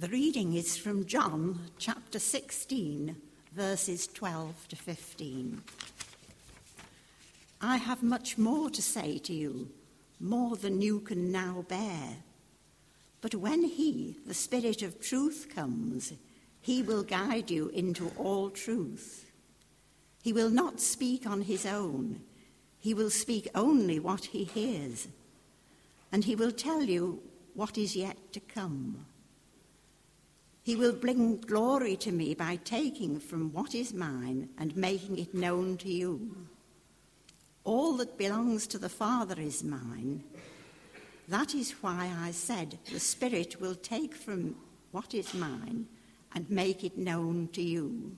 The reading is from John chapter 16, verses 12 to 15. I have much more to say to you, more than you can now bear. But when He, the Spirit of truth, comes, He will guide you into all truth. He will not speak on His own, He will speak only what He hears, and He will tell you what is yet to come. He will bring glory to me by taking from what is mine and making it known to you. All that belongs to the Father is mine. That is why I said, The Spirit will take from what is mine and make it known to you.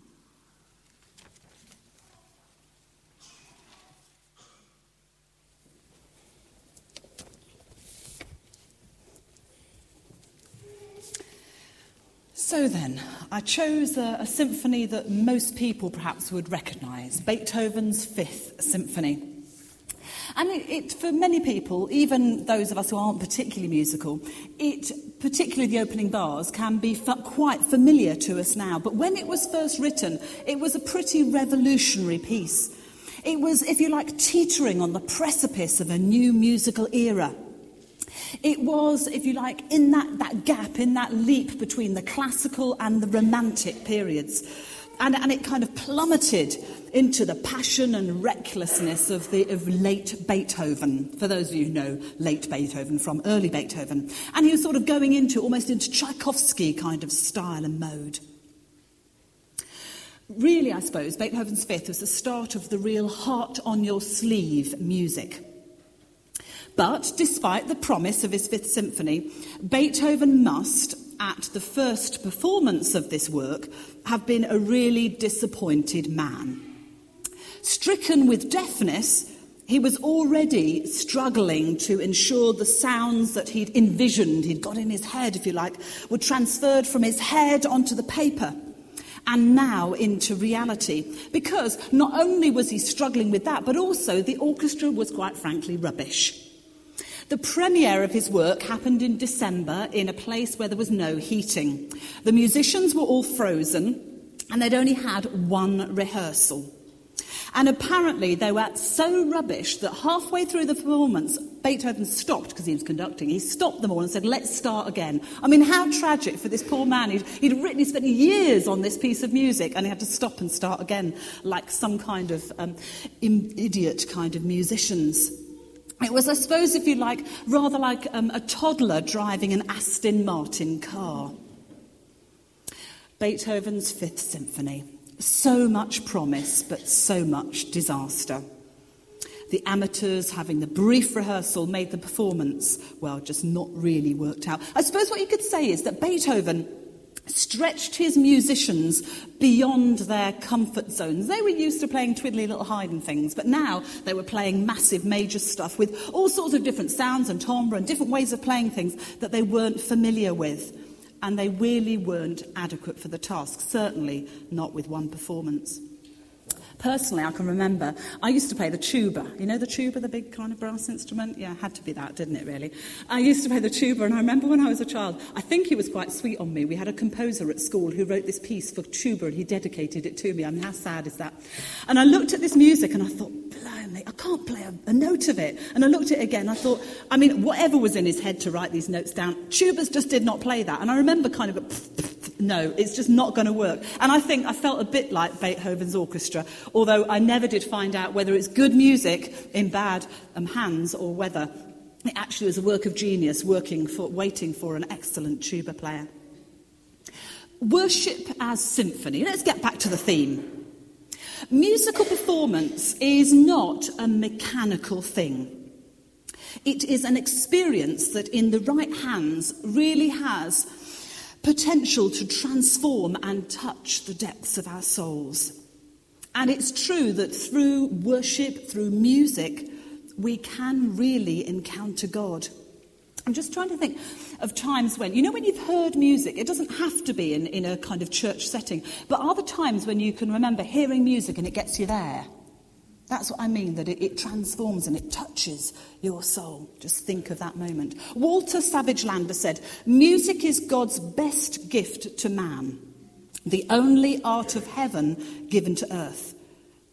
So then, I chose a, a symphony that most people perhaps would recognise Beethoven's Fifth Symphony. And it, it, for many people, even those of us who aren't particularly musical, it, particularly the opening bars, can be quite familiar to us now. But when it was first written, it was a pretty revolutionary piece. It was, if you like, teetering on the precipice of a new musical era. It was, if you like, in that, that gap, in that leap between the classical and the romantic periods. And, and it kind of plummeted into the passion and recklessness of, the, of late Beethoven, for those of you who know late Beethoven from early Beethoven. And he was sort of going into, almost into Tchaikovsky kind of style and mode. Really, I suppose, Beethoven's Fifth was the start of the real heart on your sleeve music. But despite the promise of his Fifth Symphony, Beethoven must, at the first performance of this work, have been a really disappointed man. Stricken with deafness, he was already struggling to ensure the sounds that he'd envisioned, he'd got in his head, if you like, were transferred from his head onto the paper and now into reality. Because not only was he struggling with that, but also the orchestra was quite frankly rubbish. The premiere of his work happened in December in a place where there was no heating. The musicians were all frozen and they'd only had one rehearsal. And apparently they were so rubbish that halfway through the performance, Beethoven stopped because he was conducting. He stopped them all and said, Let's start again. I mean, how tragic for this poor man. He'd, he'd written, he spent years on this piece of music and he had to stop and start again, like some kind of um, idiot kind of musicians. It was, I suppose, if you like, rather like um, a toddler driving an Aston Martin car. Beethoven's Fifth Symphony. So much promise, but so much disaster. The amateurs having the brief rehearsal made the performance, well, just not really worked out. I suppose what you could say is that Beethoven stretched his musicians beyond their comfort zones. They were used to playing twiddly little Haydn things, but now they were playing massive major stuff with all sorts of different sounds and timbre and different ways of playing things that they weren't familiar with. And they really weren't adequate for the task, certainly not with one performance. Personally, I can remember I used to play the tuba. You know the tuba, the big kind of brass instrument? Yeah, it had to be that, didn't it, really? I used to play the tuba, and I remember when I was a child, I think he was quite sweet on me. We had a composer at school who wrote this piece for tuba, and he dedicated it to me. I mean, how sad is that? And I looked at this music, and I thought, blimey, I can't play a, a note of it. And I looked at it again, I thought, I mean, whatever was in his head to write these notes down, tubas just did not play that. And I remember kind of, no, it's just not going to work. And I think I felt a bit like Beethoven's orchestra although I never did find out whether it's good music in bad um, hands or whether it actually was a work of genius working for, waiting for an excellent tuba player. Worship as symphony. Let's get back to the theme. Musical performance is not a mechanical thing. It is an experience that, in the right hands, really has potential to transform and touch the depths of our souls. And it's true that through worship, through music, we can really encounter God. I'm just trying to think of times when, you know, when you've heard music, it doesn't have to be in, in a kind of church setting, but are there times when you can remember hearing music and it gets you there? That's what I mean, that it, it, transforms and it touches your soul. Just think of that moment. Walter Savage Landor said, Music is God's best gift to man, the only art of heaven given to earth,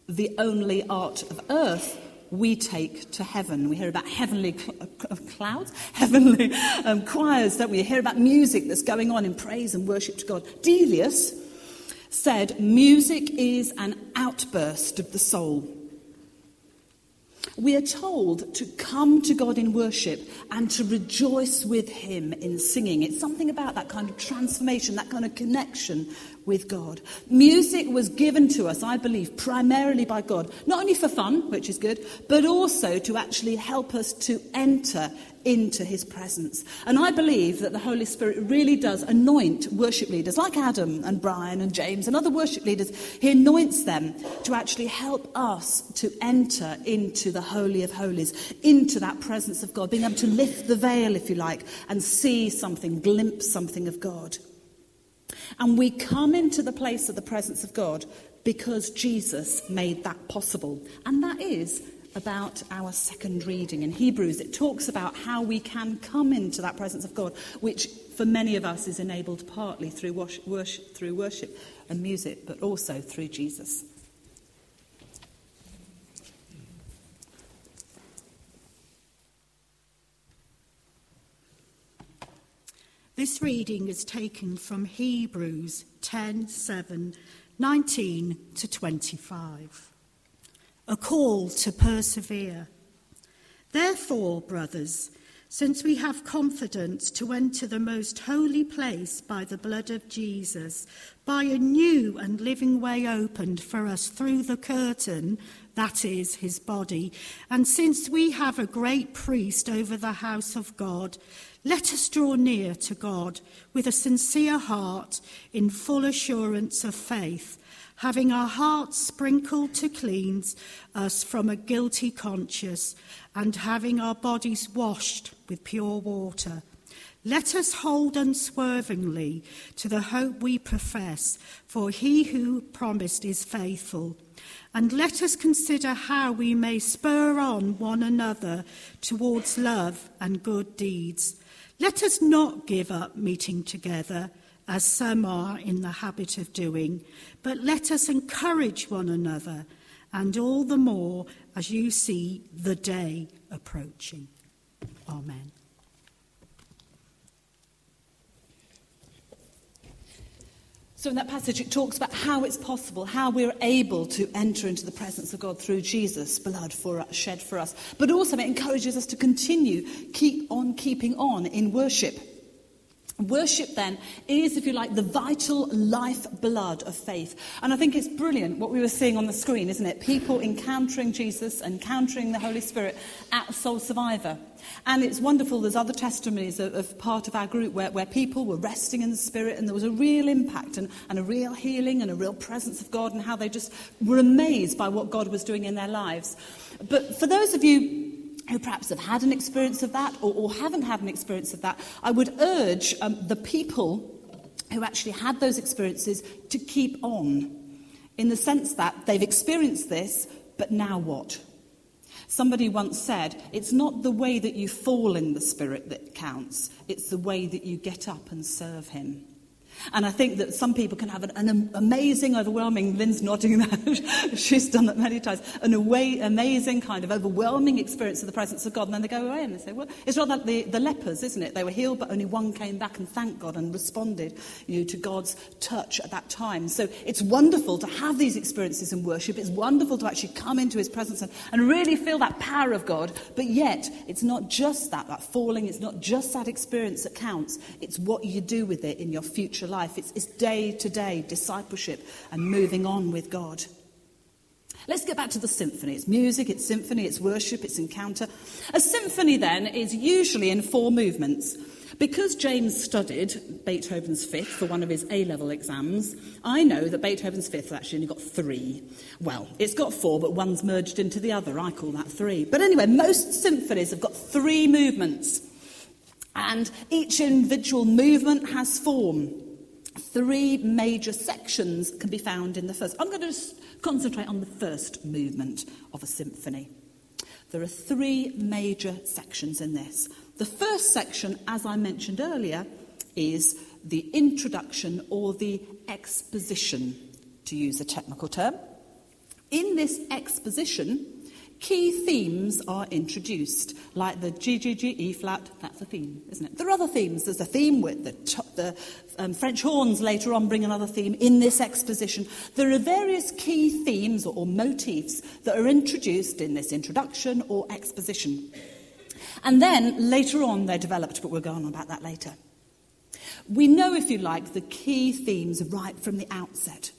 the only art of earth we take to heaven. We hear about heavenly cl- uh, clouds, heavenly um, choirs, don't we? we? Hear about music that's going on in praise and worship to God. Delius said, Music is an outburst of the soul. We are told to come to God in worship and to rejoice with Him in singing. It's something about that kind of transformation, that kind of connection with God. Music was given to us, I believe, primarily by God, not only for fun, which is good, but also to actually help us to enter into his presence. And I believe that the Holy Spirit really does anoint worship leaders like Adam and Brian and James and other worship leaders. He anoints them to actually help us to enter into the Holy of Holies, into that presence of God, being able to lift the veil, if you like, and see something, glimpse something of God. And we come into the place of the presence of God because Jesus made that possible. And that is about our second reading in Hebrews. It talks about how we can come into that presence of God, which for many of us is enabled partly through worship, through worship and music, but also through Jesus. This reading is taken from Hebrews 10 7, 19 to 25. A call to persevere. Therefore, brothers, since we have confidence to enter the most holy place by the blood of Jesus, by a new and living way opened for us through the curtain, that is, his body, and since we have a great priest over the house of God, let us draw near to God with a sincere heart in full assurance of faith, having our hearts sprinkled to cleanse us from a guilty conscience, and having our bodies washed with pure water. Let us hold unswervingly to the hope we profess, for he who promised is faithful. And let us consider how we may spur on one another towards love and good deeds let us not give up meeting together, as some are in the habit of doing, but let us encourage one another, and all the more as you see the day approaching. Amen. So, in that passage, it talks about how it's possible, how we're able to enter into the presence of God through Jesus' blood for, us, shed for us. But also, it encourages us to continue, keep on keeping on in worship. Worship, then, is, if you like, the vital life blood of faith. And I think it's brilliant what we were seeing on the screen, isn't it? People encountering Jesus, encountering the Holy Spirit at Soul Survivor. And it's wonderful, there's other testimonies of, of part of our group where, where people were resting in the Spirit and there was a real impact and, and a real healing and a real presence of God and how they just were amazed by what God was doing in their lives. But for those of you who perhaps have had an experience of that or, or haven't had an experience of that, I would urge um, the people who actually had those experiences to keep on in the sense that they've experienced this, but now what? Somebody once said, it's not the way that you fall in the Spirit that counts, it's the way that you get up and serve Him. And I think that some people can have an, an amazing, overwhelming, Lynn's nodding that, she's done that many times, an away, amazing kind of overwhelming experience of the presence of God. And then they go away and they say, well, it's rather like the, the lepers, isn't it? They were healed, but only one came back and thanked God and responded you know, to God's touch at that time. So it's wonderful to have these experiences in worship. It's wonderful to actually come into his presence and, and really feel that power of God. But yet, it's not just that, that falling, it's not just that experience that counts. It's what you do with it in your future life. It's, it's day to day discipleship and moving on with God. Let's get back to the symphony. It's music, it's symphony, it's worship, it's encounter. A symphony, then, is usually in four movements. Because James studied Beethoven's Fifth for one of his A level exams, I know that Beethoven's Fifth actually only got three. Well, it's got four, but one's merged into the other. I call that three. But anyway, most symphonies have got three movements. And each individual movement has form. Three major sections can be found in the first. I'm going to concentrate on the first movement of a symphony. There are three major sections in this. The first section, as I mentioned earlier, is the introduction or the exposition, to use a technical term. In this exposition, key themes are introduced, like the G, G, G, E flat, that's a theme, isn't it? There are other themes. There's a theme with the, the um, French horns later on bring another theme in this exposition. There are various key themes or, or motifs that are introduced in this introduction or exposition. And then later on they're developed, but we'll go on about that later. We know, if you like, the key themes right from the outset.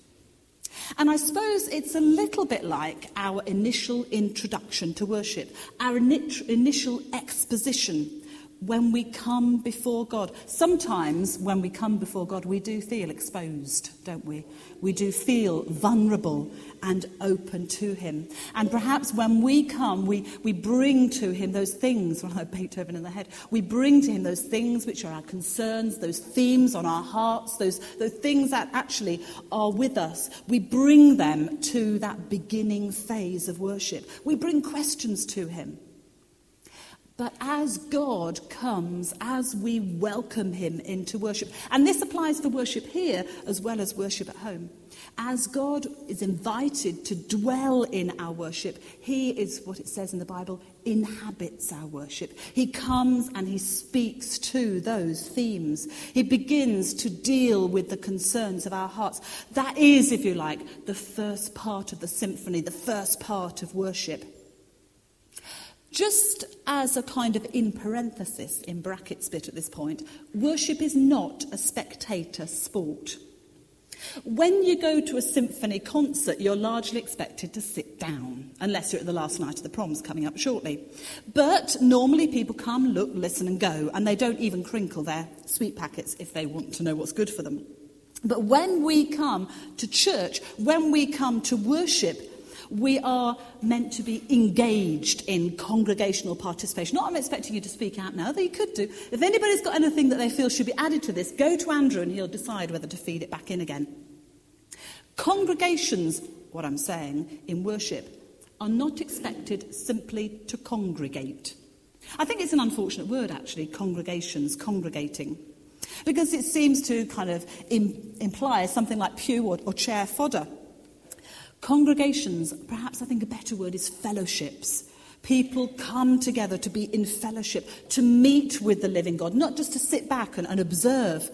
And I suppose it's a little bit like our initial introduction to worship, our initial exposition when we come before God. Sometimes when we come before God, we do feel exposed, don't we? We do feel vulnerable and open to Him. And perhaps when we come, we, we bring to Him those things, like Beethoven in the head, we bring to Him those things which are our concerns, those themes on our hearts, those, those things that actually are with us. We bring them to that beginning phase of worship. We bring questions to Him. But as God comes, as we welcome him into worship, and this applies for worship here as well as worship at home. As God is invited to dwell in our worship, he is what it says in the Bible, inhabits our worship. He comes and he speaks to those themes. He begins to deal with the concerns of our hearts. That is, if you like, the first part of the symphony, the first part of worship. Just as a kind of in parenthesis, in brackets bit at this point, worship is not a spectator sport. When you go to a symphony concert, you're largely expected to sit down, unless you're at the last night of the proms coming up shortly. But normally people come, look, listen, and go, and they don't even crinkle their sweet packets if they want to know what's good for them. But when we come to church, when we come to worship, we are meant to be engaged in congregational participation. Not I'm expecting you to speak out now, though you could do. If anybody's got anything that they feel should be added to this, go to Andrew and he'll decide whether to feed it back in again. Congregations, what I'm saying, in worship, are not expected simply to congregate. I think it's an unfortunate word, actually, congregations, congregating, because it seems to kind of Im- imply something like pew or, or chair fodder. Congregations, perhaps I think a better word is fellowships. People come together to be in fellowship, to meet with the living God, not just to sit back and, and observe,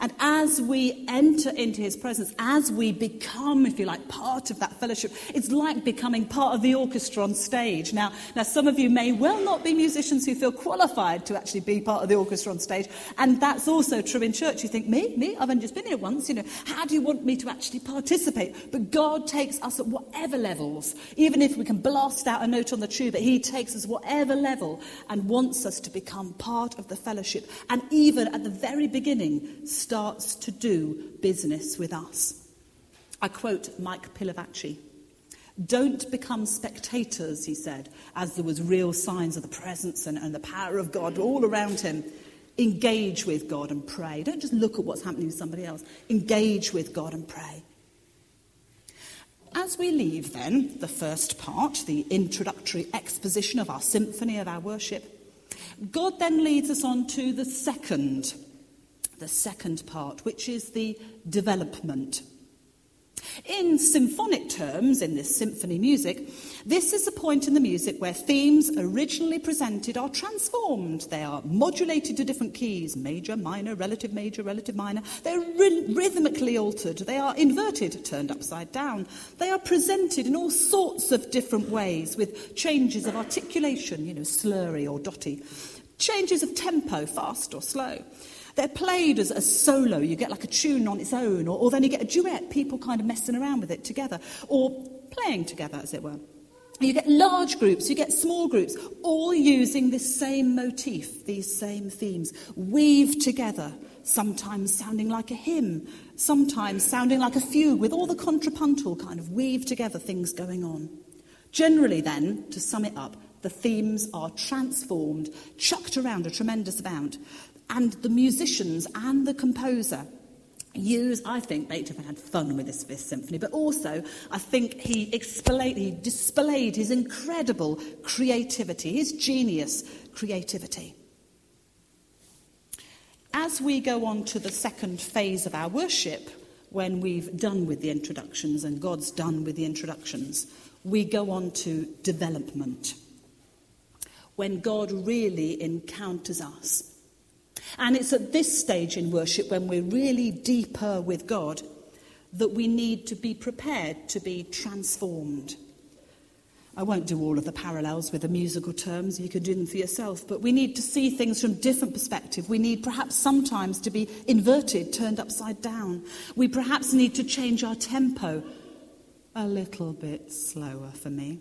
and as we enter into his presence, as we become, if you like, part of that fellowship, it's like becoming part of the orchestra on stage. Now, now some of you may well not be musicians who feel qualified to actually be part of the orchestra on stage. And that's also true in church. You think, me? Me? I've only just been here once. You know, how do you want me to actually participate? But God takes us at whatever levels, even if we can blast out a note on the tuba, he takes us whatever level and wants us to become part of the fellowship. And even at the very beginning, starts to do business with us. I quote Mike Pilavachi. Don't become spectators, he said, as there was real signs of the presence and, and the power of God all around him. Engage with God and pray. Don't just look at what's happening with somebody else. Engage with God and pray. As we leave, then, the first part, the introductory exposition of our symphony of our worship, God then leads us on to the second the second part, which is the development. In symphonic terms, in this symphony music, this is a point in the music where themes originally presented are transformed. They are modulated to different keys major, minor, relative major, relative minor. They're ry- rhythmically altered. They are inverted, turned upside down. They are presented in all sorts of different ways with changes of articulation, you know, slurry or dotty, changes of tempo, fast or slow. They're played as a solo. You get like a tune on its own, or, or then you get a duet, people kind of messing around with it together, or playing together, as it were. You get large groups, you get small groups, all using this same motif, these same themes, weave together, sometimes sounding like a hymn, sometimes sounding like a fugue, with all the contrapuntal kind of weave together things going on. Generally, then, to sum it up, the themes are transformed, chucked around a tremendous amount and the musicians and the composer use, I think Beethoven had fun with this Fifth Symphony, but also I think he, he displayed his incredible creativity, his genius creativity. As we go on to the second phase of our worship, when we've done with the introductions and God's done with the introductions, we go on to development. When God really encounters us and it's at this stage in worship, when we're really deeper with God, that we need to be prepared to be transformed. I won't do all of the parallels with the musical terms, you can do them for yourself, but we need to see things from different perspective. We need perhaps sometimes to be inverted, turned upside down. We perhaps need to change our tempo a little bit slower for me.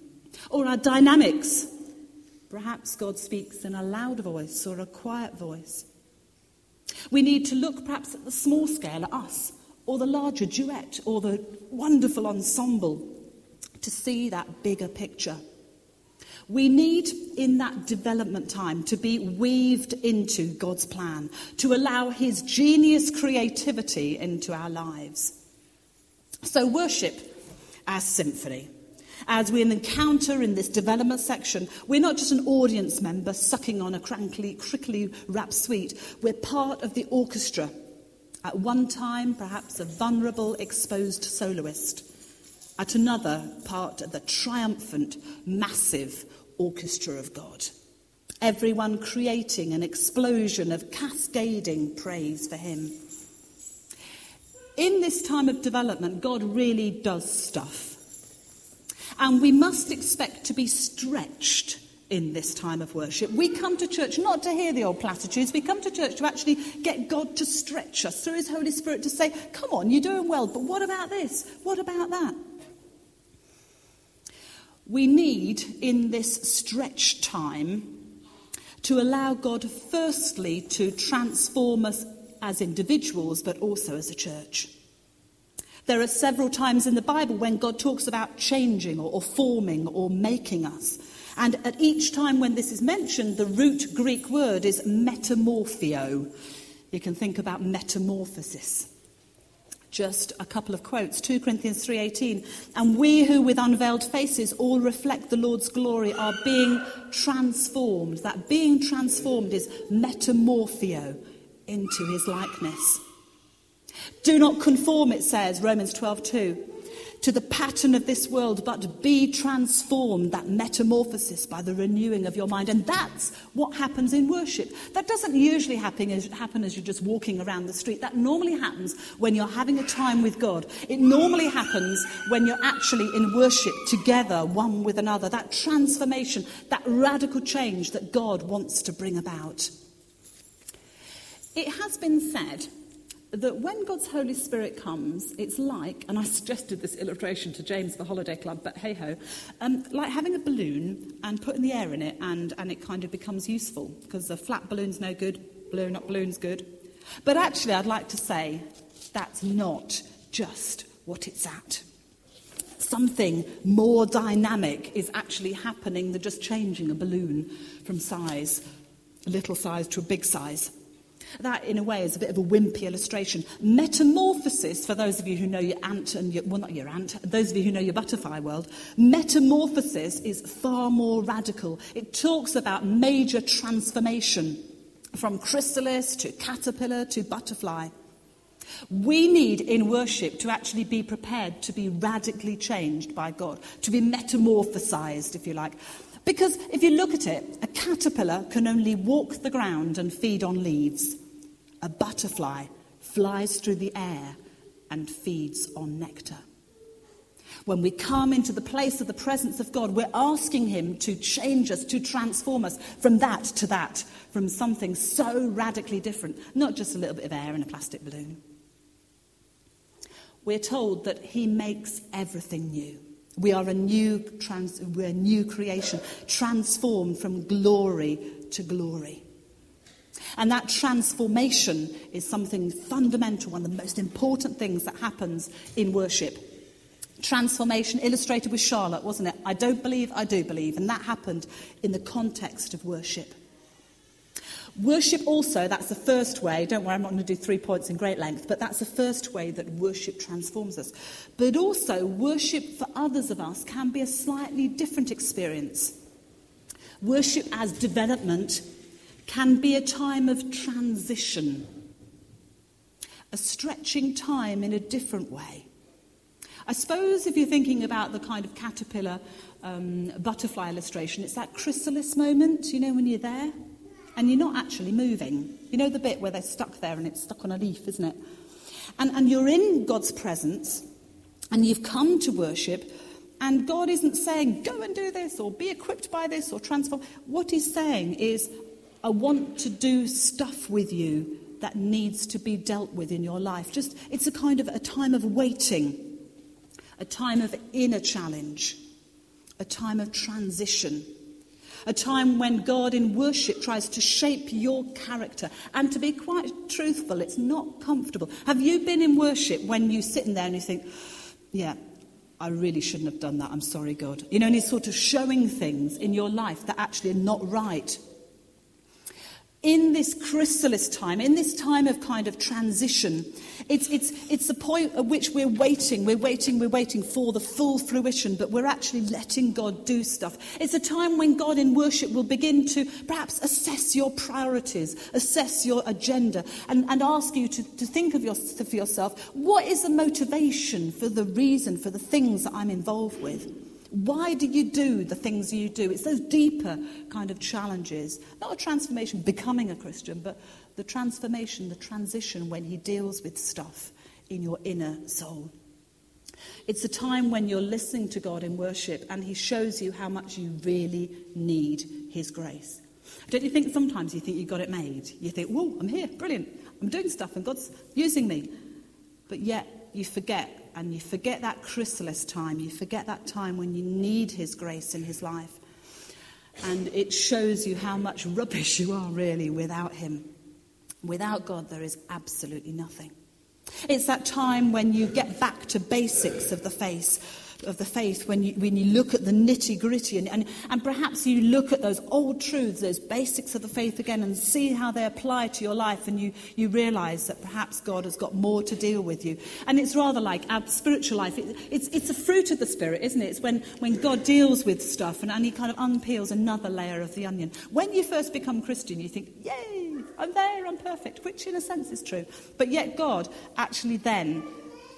Or our dynamics. Perhaps God speaks in a loud voice or a quiet voice. We need to look perhaps at the small scale, at us, or the larger duet, or the wonderful ensemble to see that bigger picture. We need, in that development time, to be weaved into God's plan, to allow His genius creativity into our lives. So, worship as symphony as we encounter in this development section, we're not just an audience member sucking on a crankly, crickly wrap sweet. We're part of the orchestra. At one time, perhaps a vulnerable, exposed soloist. At another, part of the triumphant, massive orchestra of God. Everyone creating an explosion of cascading praise for Him. In this time of development, God really does stuff. And we must expect to be stretched in this time of worship. We come to church not to hear the old platitudes, we come to church to actually get God to stretch us through His Holy Spirit to say, Come on, you're doing well, but what about this? What about that? We need, in this stretch time, to allow God, firstly, to transform us as individuals, but also as a church. There are several times in the Bible when God talks about changing or, or forming or making us. And at each time when this is mentioned, the root Greek word is metamorphio. You can think about metamorphosis. Just a couple of quotes. 2 Corinthians 3:18, and we who with unveiled faces all reflect the Lord's glory are being transformed. That being transformed is metamorphio into his likeness. Do not conform, it says, Romans 12 2, to the pattern of this world, but be transformed, that metamorphosis by the renewing of your mind. And that's what happens in worship. That doesn't usually happen as, happen as you're just walking around the street. That normally happens when you're having a time with God. It normally happens when you're actually in worship together, one with another. That transformation, that radical change that God wants to bring about. It has been said that when God's Holy Spirit comes, it's like, and I suggested this illustration to James the Holiday Club, but hey ho, um, like having a balloon and putting the air in it and, and it kind of becomes useful because a flat balloon's no good, blown up balloon's good. But actually, I'd like to say that's not just what it's at. Something more dynamic is actually happening than just changing a balloon from size, a little size to a big size. That, in a way, is a bit of a wimpy illustration. Metamorphosis, for those of you who know your ant and your, well, not your ant, those of you who know your butterfly world, metamorphosis is far more radical. It talks about major transformation from chrysalis to caterpillar to butterfly. We need in worship to actually be prepared to be radically changed by God, to be metamorphosized, if you like. Because if you look at it, a caterpillar can only walk the ground and feed on leaves. A butterfly flies through the air and feeds on nectar. When we come into the place of the presence of God, we're asking Him to change us, to transform us from that to that, from something so radically different, not just a little bit of air in a plastic balloon. We're told that He makes everything new. We are a new, trans, we're a new creation, transformed from glory to glory. And that transformation is something fundamental, one of the most important things that happens in worship. Transformation illustrated with Charlotte, wasn't it? I don't believe, I do believe. And that happened in the context of worship. Worship also, that's the first way. Don't worry, I'm not going to do three points in great length, but that's the first way that worship transforms us. But also, worship for others of us can be a slightly different experience. Worship as development can be a time of transition, a stretching time in a different way. I suppose if you're thinking about the kind of caterpillar um, butterfly illustration, it's that chrysalis moment, you know, when you're there and you're not actually moving. You know the bit where they're stuck there and it's stuck on a leaf, isn't it? And, and you're in God's presence and you've come to worship, and God isn't saying, go and do this or be equipped by this or transform. What He's saying is, I want to do stuff with you that needs to be dealt with in your life. Just, it's a kind of a time of waiting, a time of inner challenge, a time of transition a time when God in worship tries to shape your character. And to be quite truthful, it's not comfortable. Have you been in worship when you're sitting there and you think, yeah, I really shouldn't have done that. I'm sorry, God. You know, and He's sort of showing things in your life that actually are not right in this chrysalis time, in this time of kind of transition, it's, it's, it's the point at which we're waiting, we're waiting, we're waiting for the full fruition, but we're actually letting God do stuff. It's a time when God in worship will begin to perhaps assess your priorities, assess your agenda, and, and ask you to, to think of your, for yourself what is the motivation for the reason, for the things that I'm involved with? Why do you do the things you do? It's those deeper kind of challenges. Not a transformation, becoming a Christian, but the transformation, the transition when He deals with stuff in your inner soul. It's a time when you're listening to God in worship and He shows you how much you really need His grace. Don't you think sometimes you think you got it made? You think, whoa, I'm here, brilliant. I'm doing stuff and God's using me. But yet you forget and you forget that chrysalis time. You forget that time when you need His grace in His life. And it shows you how much rubbish you are really without Him. Without God, there is absolutely nothing. It's that time when you get back to basics of the faith of the faith when you, when you look at the nitty gritty and, and, and perhaps you look at those old truths, those basics of the faith again and see how they apply to your life and you, you realize that perhaps God has got more to deal with you. And it's rather like our spiritual life. It, it's, it's a fruit of the Spirit, isn't it? It's when, when God deals with stuff and, and he kind of unpeels another layer of the onion. When you first become Christian, you think, yay, I'm there, I'm perfect, which in a sense is true. But yet God actually then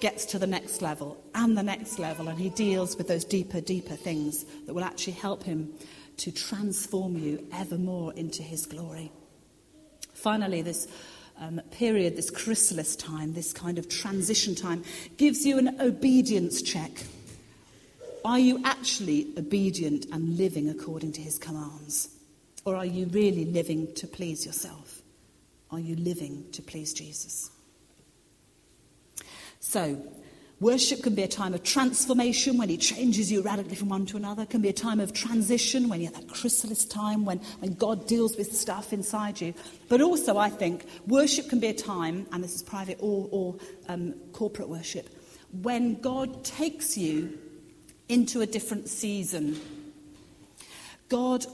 gets to the next level and the next level, and he deals with those deeper, deeper things that will actually help him to transform you ever more into his glory. Finally, this um, period, this chrysalis time, this kind of transition time, gives you an obedience check. Are you actually obedient and living according to his commands? Or are you really living to please yourself? Are you living to please Jesus? So, worship can be a time of transformation when He changes you radically from one to another. It can be a time of transition when you're that chrysalis time when, when God deals with stuff inside you. But also, I think, worship can be a time, and this is private or, or um, corporate worship, when God takes you into a different season. God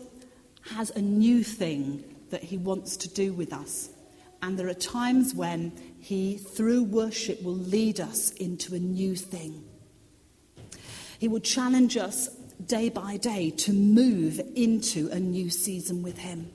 has a new thing that He wants to do with us. And there are times when he, through worship, will lead us into a new thing. He will challenge us day by day to move into a new season with Him.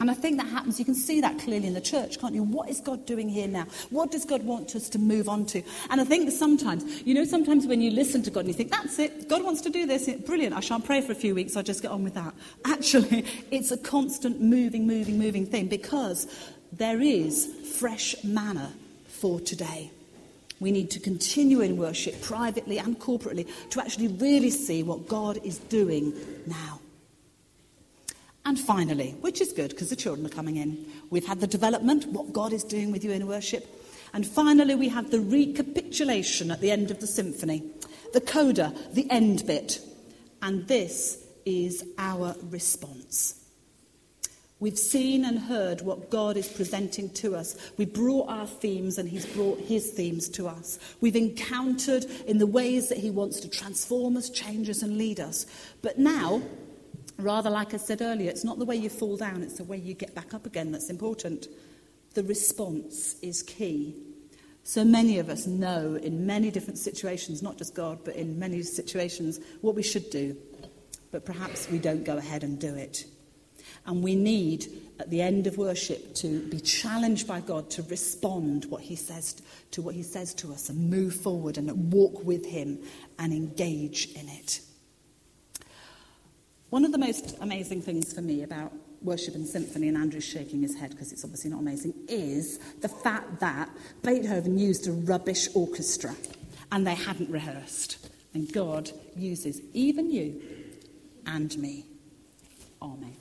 And I think that happens. You can see that clearly in the church, can't you? What is God doing here now? What does God want us to move on to? And I think sometimes, you know, sometimes when you listen to God and you think, that's it, God wants to do this, brilliant, I shan't pray for a few weeks, I'll just get on with that. Actually, it's a constant moving, moving, moving thing because there is fresh manna for today. We need to continue in worship privately and corporately to actually really see what God is doing now. And finally, which is good because the children are coming in, we've had the development, what God is doing with you in worship. And finally, we have the recapitulation at the end of the symphony, the coda, the end bit. And this is our response. We've seen and heard what God is presenting to us. We brought our themes and He's brought His themes to us. We've encountered in the ways that He wants to transform us, change us, and lead us. But now Rather, like I said earlier, it's not the way you fall down, it's the way you get back up again that's important. The response is key. So many of us know in many different situations, not just God, but in many situations, what we should do. But perhaps we don't go ahead and do it. And we need, at the end of worship, to be challenged by God to respond what he says to what He says to us and move forward and walk with Him and engage in it. One of the most amazing things for me about worship and symphony, and Andrew's shaking his head because it's obviously not amazing, is the fact that Beethoven used a rubbish orchestra and they hadn't rehearsed. And God uses even you and me. Amen.